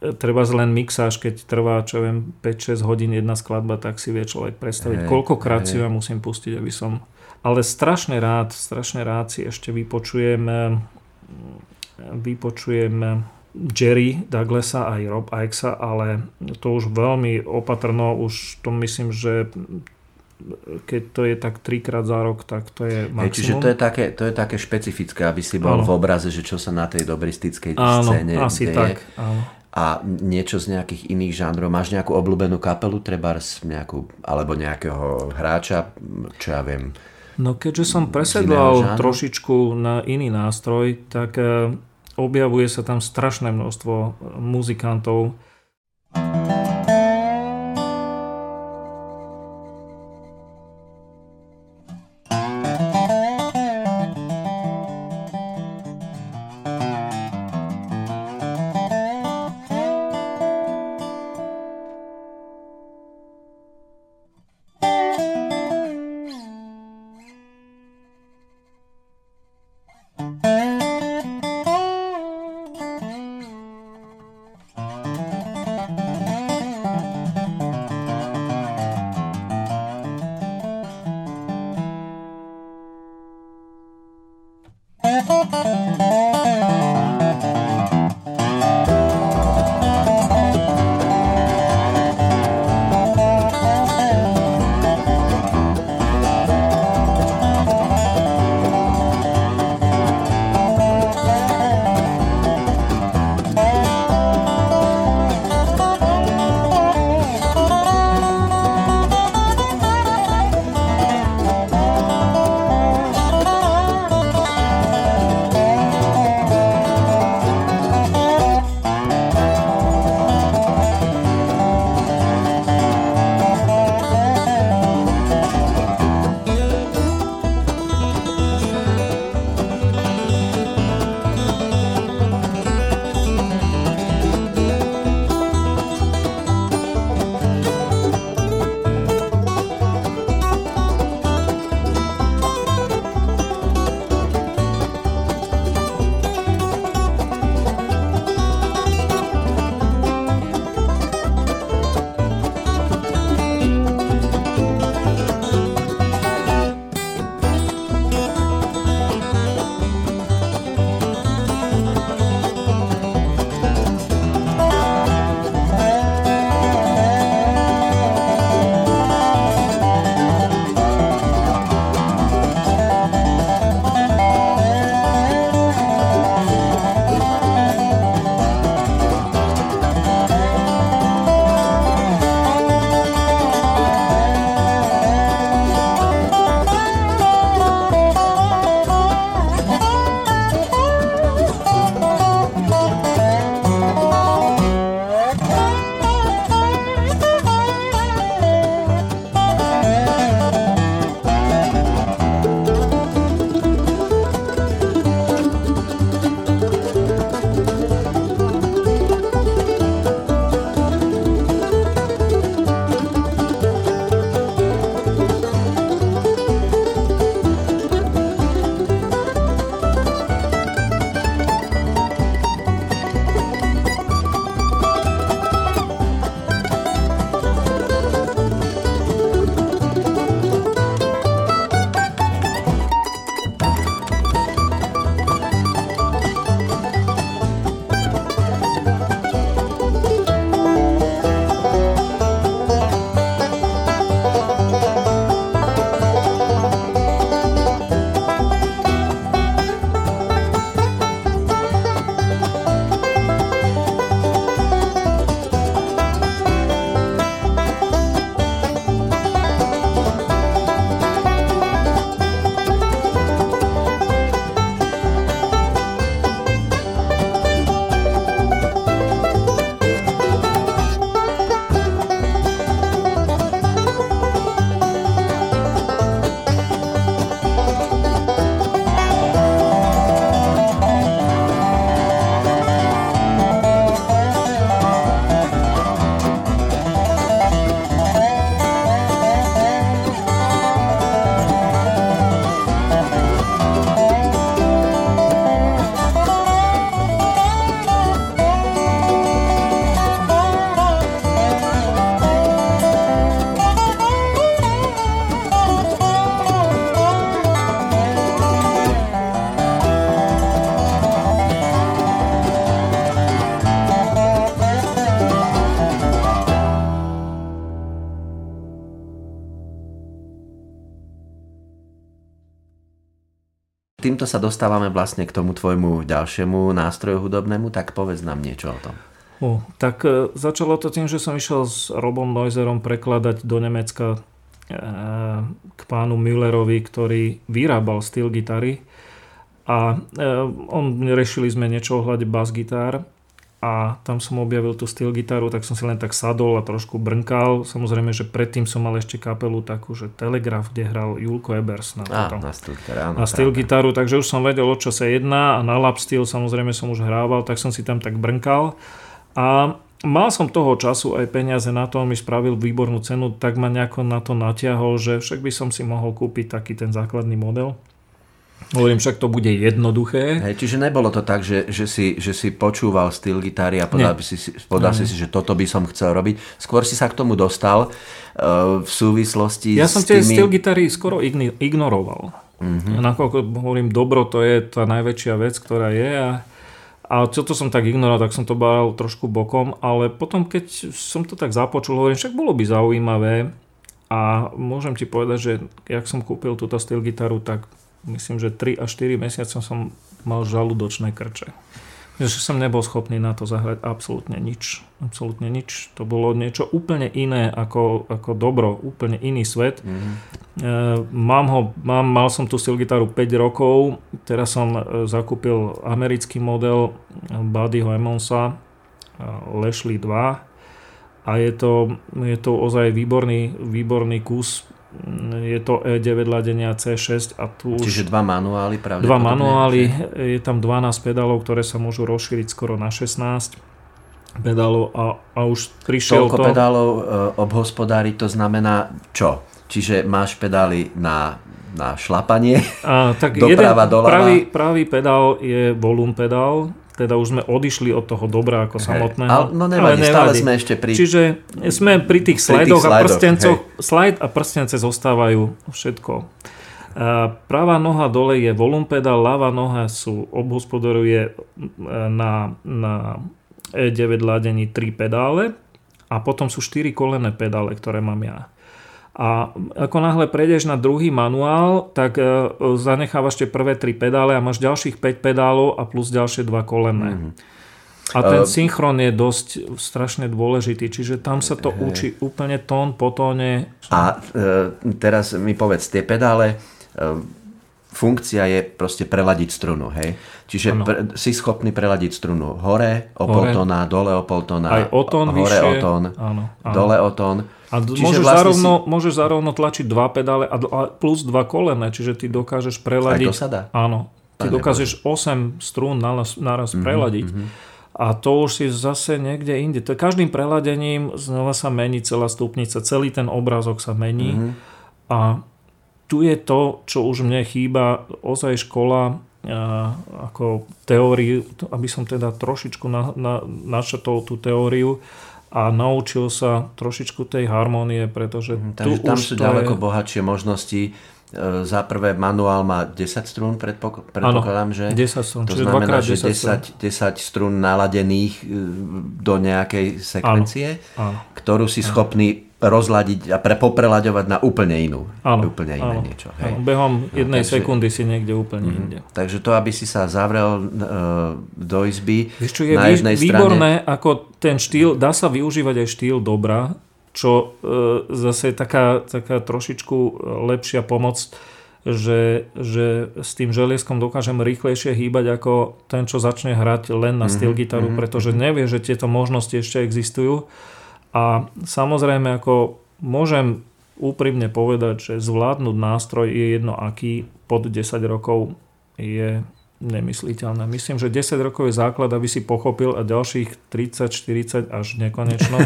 treba len mixáž, keď trvá, čo viem, 5-6 hodín jedna skladba, tak si vie človek predstaviť, hey, koľkokrát hey. si ja musím pustiť, aby som... Ale strašne rád, strašne rád si ešte vypočujem vypočujem Jerry Douglasa aj Rob Ikesa, ale to už veľmi opatrno, už to myslím, že keď to je tak trikrát za rok, tak to je maximum. Hey, čiže to je, také, to je také špecifické, aby si bol áno. v obraze, že čo sa na tej dobristickej scéne áno, asi deje. tak. Áno a niečo z nejakých iných žánrov. Máš nejakú obľúbenú kapelu, treba nejakú, alebo nejakého hráča, čo ja viem. No keďže som presedlal trošičku na iný nástroj, tak eh, objavuje sa tam strašné množstvo muzikantov. Týmto sa dostávame vlastne k tomu tvojmu ďalšiemu nástroju hudobnému, tak povedz nám niečo o tom. Uh, tak e, začalo to tým, že som išiel s Robom Neuserom prekladať do Nemecka e, k pánu Müllerovi, ktorý vyrábal styl gitary a e, on, riešili sme niečo ohľade bas gitár a tam som objavil tú styl gitaru, tak som si len tak sadol a trošku brnkal. Samozrejme, že predtým som mal ešte kapelu takú, že Telegraf, kde hral Julko Ebers na, á, na styl, áno, na styl gitaru, takže už som vedel, o čo sa jedná a na lap styl samozrejme som už hrával, tak som si tam tak brnkal. A mal som toho času aj peniaze na to, on mi spravil výbornú cenu, tak ma nejako na to natiahol, že však by som si mohol kúpiť taký ten základný model. Hovorím, však to bude jednoduché. Hej, čiže nebolo to tak, že, že, si, že si počúval styl gitary a povedal, si, povedal si že toto by som chcel robiť. Skôr si sa k tomu dostal uh, v súvislosti ja s som tie tými... styl gitary skoro ignoroval. Uh-huh. Nakoľko hovorím, dobro to je tá najväčšia vec, ktorá je a a čo to som tak ignoroval, tak som to bral trošku bokom, ale potom keď som to tak započul, hovorím, však bolo by zaujímavé a môžem ti povedať, že jak som kúpil túto styl gitaru, tak myslím, že 3 až 4 mesiace som mal žalúdočné krče. Že som nebol schopný na to zahrať absolútne nič. Absolútne nič. To bolo niečo úplne iné ako, ako dobro, úplne iný svet. Mm-hmm. E, mám ho, mám, mal som tú steel gitaru 5 rokov, teraz som e, zakúpil americký model Buddyho Emonsa e, Lešli 2 a je to, je to ozaj výborný, výborný kus je to E9 ladenia C6 a tu Čiže dva manuály pravdepodobne? Dva manuály, je tam 12 pedálov, ktoré sa môžu rozšíriť skoro na 16 pedálov a, a už prišiel Toľko to... pedálov e, obhospodáriť, to znamená čo? Čiže máš pedály na, na šlapanie, a, tak (laughs) doprava, jeden doľava? Pravý, pravý pedál je volum pedál, teda už sme odišli od toho dobra ako samotného. Ale, no nevadí, ale nevadí, stále sme ešte pri... Čiže sme pri tých slajdoch a prstencoch. Slajd a prstence zostávajú všetko. Pravá noha dole je volum pedál, ľavá noha sú obhospodaruje na, na E9 ladení 3 pedále a potom sú 4 kolené pedále, ktoré mám ja. A ako náhle prejdeš na druhý manuál, tak e, zanechávaš tie prvé tri pedále a máš ďalších 5 pedálov a plus ďalšie dva kolené. Mm-hmm. A ten uh, synchron je dosť strašne dôležitý, čiže tam sa to uh, učí úplne tón po tóne. A uh, teraz mi povedz, tie pedále, uh, funkcia je proste preladiť strunu, hej? Čiže pre, si schopný preladiť strunu hore o hore. poltóna, dole o poltóna, Aj o tón hore vyššie. o tón, áno, áno. dole o tón. A čiže môžeš, vlastne zarovno, si... môžeš zarovno tlačiť dva pedále a plus dva kolené, čiže ty dokážeš preladiť... Aj to sa dá? Áno. Ty Pane dokážeš Bože. 8 strún naraz, naraz mm-hmm, preladiť. Mm-hmm. A to už si zase niekde inde. To každým preladením znova sa mení celá stupnica, celý ten obrázok sa mení. Mm-hmm. A tu je to, čo už mne chýba, ozaj škola a, ako teóriu, aby som teda trošičku na, na, načetol tú teóriu, a naučil sa trošičku tej harmónie, pretože mm, tu tam už sú ďaleko je... bohatšie možnosti. E, za prvé manuál má 10 strún, predpok- predpokladám, že? 10 strún, to znamená, že 10, 10 strún naladených e, do nejakej sekvencie, áno, áno, ktorú si áno. schopný rozladiť a pre, poprelaďovať na úplne inú. Áno, úplne iné áno, niečo. Hej? Áno, behom no, jednej takže, sekundy si niekde úplne mm, inde. Takže to, aby si sa zavrel uh, do izby Víš, čo je na jednej výborné, strane... ako ten štýl, dá sa využívať aj štýl dobra, čo uh, zase je taká, taká trošičku e, lepšia pomoc, že, že s tým želieskom dokážem rýchlejšie hýbať ako ten, čo začne hrať len na mm-hmm, styl gitaru, mm-hmm, pretože mm-hmm. nevie, že tieto možnosti ešte existujú a samozrejme, ako môžem úprimne povedať, že zvládnuť nástroj je jedno aký pod 10 rokov je nemysliteľné. Myslím, že 10 rokov je základ, aby si pochopil a ďalších 30, 40 až nekonečno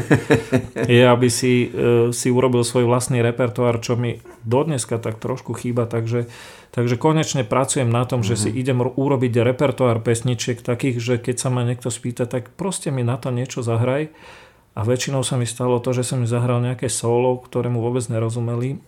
(laughs) je, aby si, e, si urobil svoj vlastný repertoár, čo mi dodneska tak trošku chýba, takže, takže konečne pracujem na tom, mm-hmm. že si mhm. idem urobiť repertoár pesničiek takých, že keď sa ma niekto spýta, tak proste mi na to niečo zahraj a väčšinou sa mi stalo to, že som mi zahral nejaké solo, ktorému vôbec nerozumeli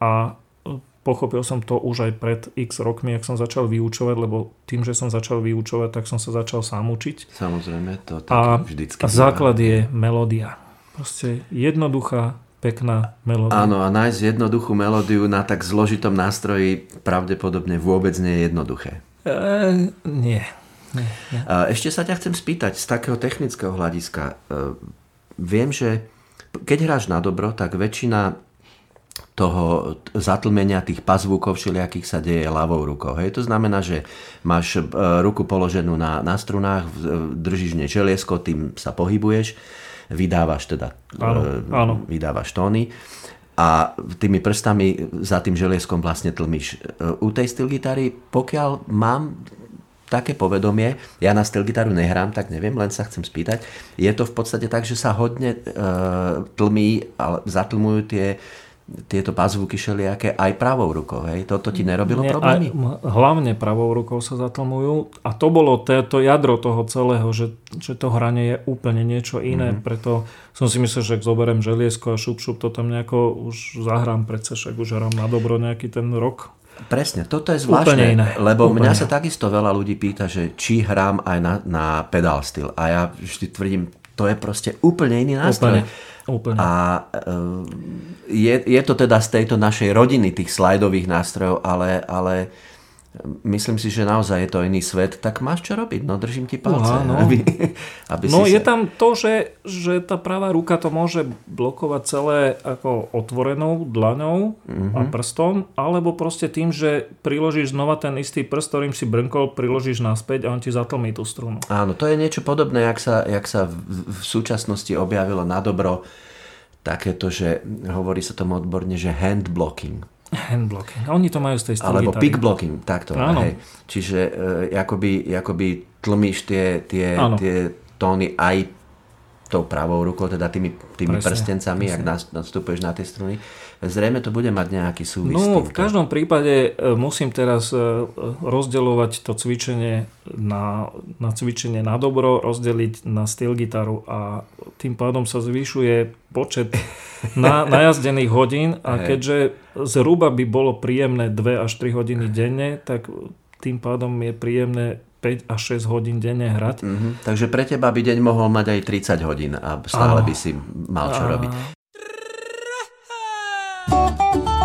a e, pochopil som to už aj pred x rokmi, ak som začal vyučovať, lebo tým, že som začal vyučovať, tak som sa začal sám učiť. Samozrejme, to tak a, vždycky. A základ je melódia. Proste jednoduchá, pekná melódia. Áno, a nájsť jednoduchú melódiu na tak zložitom nástroji pravdepodobne vôbec nie je jednoduché. E, nie. nie, nie. Ešte sa ťa chcem spýtať z takého technického hľadiska. E, viem, že keď hráš na dobro, tak väčšina toho zatlmenia tých pazvukov všelijakých sa deje ľavou rukou. Hej. To znamená, že máš e, ruku položenú na, na strunách, držíš želiesko, tým sa pohybuješ vydávaš teda áno, e, áno. vydávaš tóny a tými prstami za tým želieskom vlastne tlmíš. E, u tej steel gitary, pokiaľ mám také povedomie, ja na steel gitaru nehrám, tak neviem, len sa chcem spýtať, je to v podstate tak, že sa hodne e, tlmí, ale zatlmujú tie tieto pazvuky šeliaké aj pravou rukou. Hej? Toto ti nerobilo Nie, problémy? Aj, hlavne pravou rukou sa zatlmujú a to bolo to jadro toho celého, že, že to hranie je úplne niečo iné. Mm-hmm. Preto som si myslel, že ak zoberiem želiesko a šup, šup to tam nejako už zahrám, predsa však už hrám na dobro nejaký ten rok. Presne, toto je zvláštne, iné. lebo Úplne. mňa sa takisto veľa ľudí pýta, že či hrám aj na, na pedal styl. A ja vždy tvrdím, to je proste úplne iný nástroj. Úplne. Úplne. A e, je, je to teda z tejto našej rodiny tých slajdových nástrojov, ale, ale myslím si, že naozaj je to iný svet, tak máš čo robiť, no držím ti palce. no. (laughs) Aby, aby no si je sa... tam to, že, že tá pravá ruka to môže blokovať celé ako otvorenou dlaňou mm-hmm. a mhm. prstom, alebo proste tým, že priložíš znova ten istý prst, ktorým si brnkol, priložíš naspäť a on ti zatlmí tú strunu. Áno, to je niečo podobné, jak sa, jak sa v, v súčasnosti objavilo na dobro takéto, že hovorí sa tomu odborne, že hand blocking Handblocking. Oni to majú z tej Alebo pick blocking, takto. Áno. Hej. Čiže e, akoby, akoby tlmíš tie, tie, tie tóny aj tou pravou rukou, teda tými, tými presne, prstencami, presne. ak nastupuješ na tie struny. Zrejme to bude mať nejaký súvis. No, v každom prípade e, musím teraz e, rozdeľovať to cvičenie na, na cvičenie na dobro, rozdeliť na styl gitaru a tým pádom sa zvyšuje počet (laughs) na, najazdených hodín a keďže zhruba by bolo príjemné 2 až 3 hodiny denne, tak tým pádom je príjemné 5 až 6 hodín denne hrať. Mm-hmm. Takže pre teba by deň mohol mať aj 30 hodín a stále ano. by si mal čo robiť. Música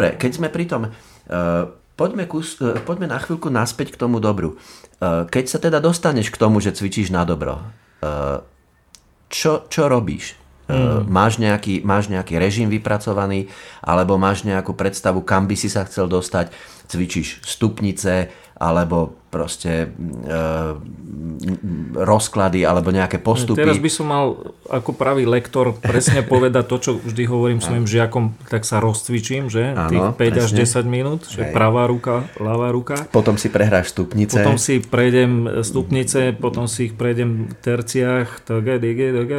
dobre, keď sme pri tom, uh, poďme, kus, uh, poďme na chvíľku naspäť k tomu dobru. Uh, keď sa teda dostaneš k tomu, že cvičíš na dobro, čo, čo robíš? Mm. Máš, nejaký, máš nejaký režim vypracovaný, alebo máš nejakú predstavu, kam by si sa chcel dostať? Cvičíš stupnice, alebo proste e, rozklady alebo nejaké postupy. Teraz by som mal ako pravý lektor presne (laughs) povedať to, čo vždy hovorím svojim žiakom, tak sa rozcvičím, že? Ano, Tých 5 presne. až 10 minút, že Hej. pravá ruka, ľavá ruka. Potom si prehráš stupnice. Potom si prejdem stupnice, potom si ich prejdem v terciách.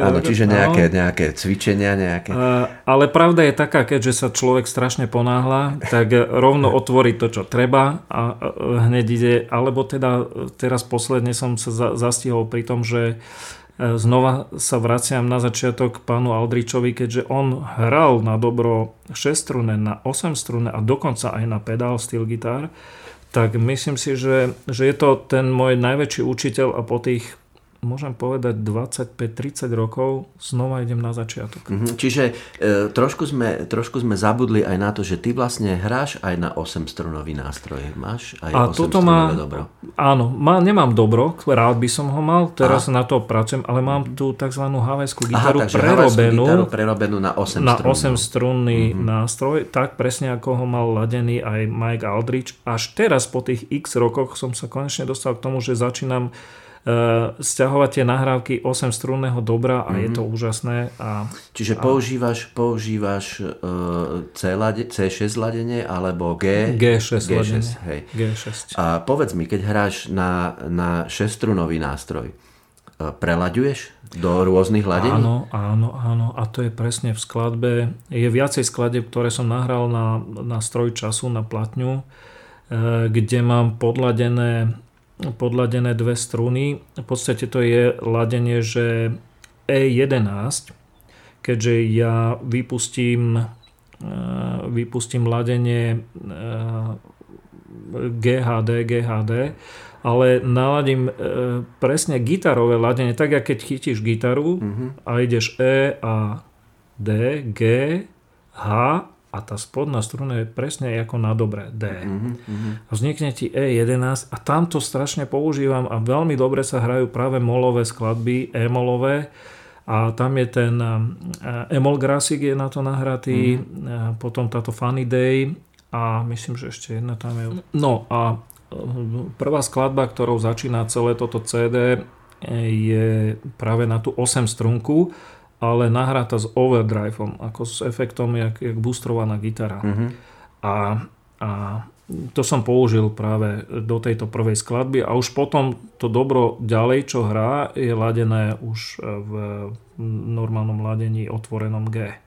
Áno, čiže nejaké, nejaké cvičenia, nejaké... A, ale pravda je taká, keďže sa človek strašne ponáhla, tak rovno (laughs) otvorí to, čo treba a hneď ide, alebo teda teraz posledne som sa zastihol pri tom, že e, znova sa vraciam na začiatok k pánu Aldričovi, keďže on hral na dobro 6 strune, na 8 strune a dokonca aj na pedál steel gitar, tak myslím si, že, že je to ten môj najväčší učiteľ a po tých môžem povedať 25-30 rokov, znova idem na začiatok. Mm-hmm. Čiže e, trošku, sme, trošku sme zabudli aj na to, že ty vlastne hráš aj na 8-strunový nástroj. Máš aj A 8 toto má, dobro? Áno, má, nemám dobro, rád by som ho mal, teraz a? na to pracujem, ale mám tu tzv. havajskú gitaru Aha, prerobenú, gitaru prerobenú na 8 na 8 strunný mm-hmm. nástroj, tak presne ako ho mal ladený aj Mike Aldrich. Až teraz po tých x rokoch som sa konečne dostal k tomu, že začínam stiahovať tie nahrávky 8 strunného dobra a mm-hmm. je to mhm. úžasné. A, Čiže a... používaš, používaš uh, C lade, C6 ladenie alebo G? G6, G6 hej. G6. A povedz mi, keď hráš na, na 6 strunový nástroj, uh, prelaďuješ do rôznych ladení? Áno, áno, áno. A to je presne v skladbe. Je viacej skladeb, ktoré som nahral na, na stroj času, na platňu, kde mám podladené podladené dve struny. V podstate to je ladenie, že E11, keďže ja vypustím, e, vypustím ladenie GHD, e, GHD, ale naladím e, presne gitarové ladenie, tak ako keď chytíš gitaru uh-huh. a ideš E a D, G, H a tá spodná struna je presne ako na dobré D. Mm-hmm. Vznikne ti E11 a tam to strašne používam a veľmi dobre sa hrajú práve molové skladby, E-molové a tam je ten Emol Grasik je na to nahratý, mm-hmm. potom táto Funny Day a myslím, že ešte jedna tam je. No a e, prvá skladba, ktorou začína celé toto CD je práve na tú 8 strunku ale nahráta s overdriveom, ako s efektom, jak, jak boostrovaná gitara. Mm-hmm. A, a to som použil práve do tejto prvej skladby a už potom to dobro ďalej, čo hrá, je ladené už v normálnom ladení otvorenom G.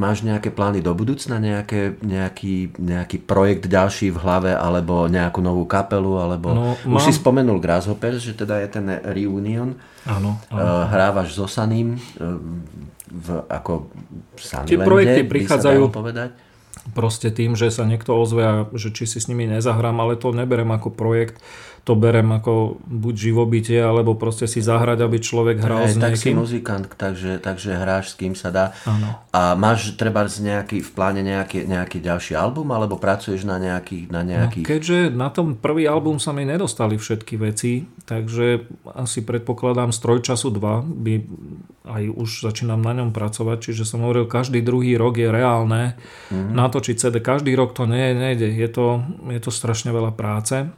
Máš nejaké plány do budúcna, nejaké, nejaký, nejaký projekt ďalší v hlave, alebo nejakú novú kapelu, alebo... No, Už mám... si spomenul Grasshopper, že teda je ten reunion. Áno. áno. Uh, hrávaš so Sanim uh, v, ako Sunlande, Tie projekty prichádzajú povedať. proste tým, že sa niekto ozve že či si s nimi nezahrám, ale to neberem ako projekt to berem ako buď živobytie, alebo proste si zahrať, aby človek hral Aj, s niekým. Tak si muzikant, takže, takže hráš s kým sa dá. Ano. A máš treba nejaký, v pláne nejaký, nejaký ďalší album, alebo pracuješ na nejaký... Na nejaký... No, keďže na tom prvý album sa mi nedostali všetky veci, takže asi predpokladám stroj času 2 by aj už začínam na ňom pracovať, čiže som hovoril, každý druhý rok je reálne mm-hmm. natočiť CD. Každý rok to nie, nejde, je to, je to strašne veľa práce.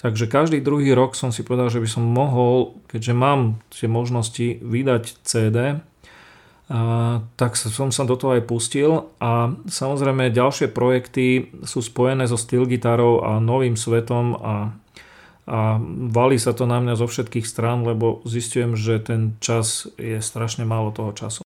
Takže každý druhý rok som si povedal, že by som mohol, keďže mám tie možnosti, vydať CD, a, tak som sa do toho aj pustil a samozrejme ďalšie projekty sú spojené so styl gitarou a novým svetom a, a valí sa to na mňa zo všetkých strán, lebo zistujem, že ten čas je strašne málo toho času.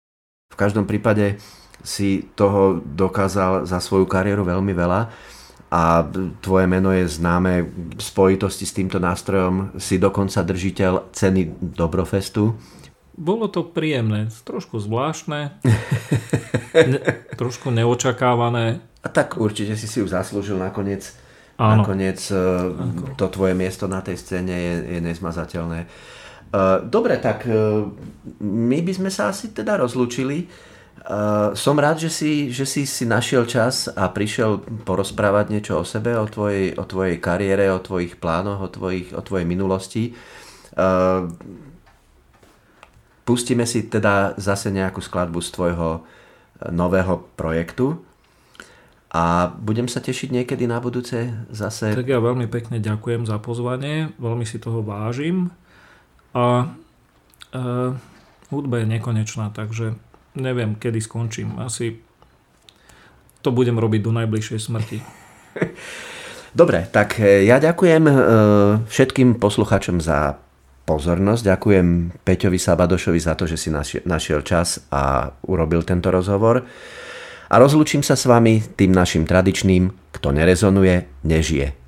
V každom prípade si toho dokázal za svoju kariéru veľmi veľa a tvoje meno je známe v spojitosti s týmto nástrojom. Si dokonca držiteľ ceny Dobrofestu. Bolo to príjemné, trošku zvláštne, (laughs) ne, trošku neočakávané. A tak určite si si ju zaslúžil nakoniec. Áno. Nakoniec e, Ako. to tvoje miesto na tej scéne je, je nezmazateľné. E, dobre, tak e, my by sme sa asi teda rozlúčili. Uh, som rád, že si, že si si našiel čas a prišiel porozprávať niečo o sebe, o tvojej, o tvojej kariére, o tvojich plánoch, o, tvojich, o tvojej minulosti. Uh, pustíme si teda zase nejakú skladbu z tvojho nového projektu a budem sa tešiť niekedy na budúce zase. Tak ja veľmi pekne ďakujem za pozvanie, veľmi si toho vážim a uh, hudba je nekonečná, takže neviem, kedy skončím. Asi to budem robiť do najbližšej smrti. (laughs) Dobre, tak e, ja ďakujem e, všetkým posluchačom za pozornosť. Ďakujem Peťovi Sabadošovi za to, že si našiel čas a urobil tento rozhovor. A rozlúčim sa s vami tým našim tradičným, kto nerezonuje, nežije.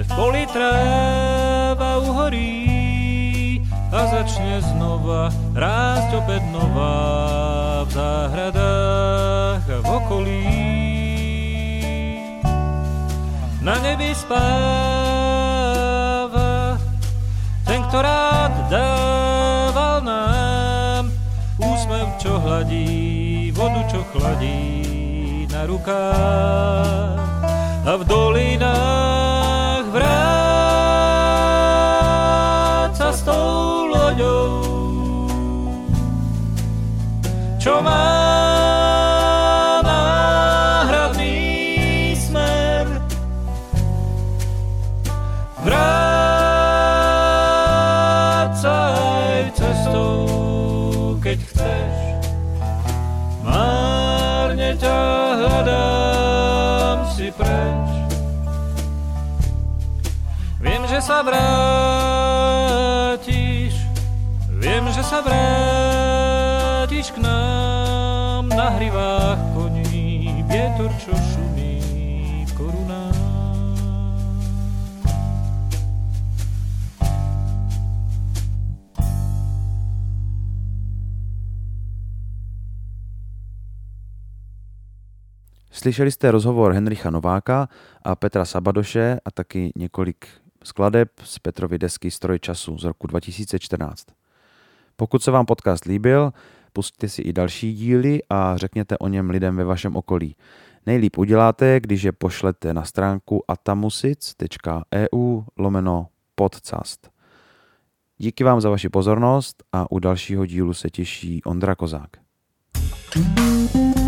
Že v poli tráva uhorí a začne znova rásť opäť nová v záhradách a v okolí. Na nebi spáva ten, kto rád dával nám úsmev, čo hladí, vodu, čo chladí na rukách a v dolinách čo má náhradný smer. Vrácaj cestou, keď chceš, márne ťa hľadám si preč. Viem, že sa vrátiš, viem, že sa vrátiš Slyšeli jste rozhovor Henricha Nováka a Petra Sabadoše a taky několik skladeb z Petrovy desky Stroj času z roku 2014. Pokud se vám podcast líbil, pustíte si i další díly a řekněte o něm lidem ve vašem okolí. Nejlíp uděláte, když je pošlete na stránku atamusic.eu lomeno podcast. Díky vám za vaši pozornost a u dalšího dílu se těší Ondra Kozák. thank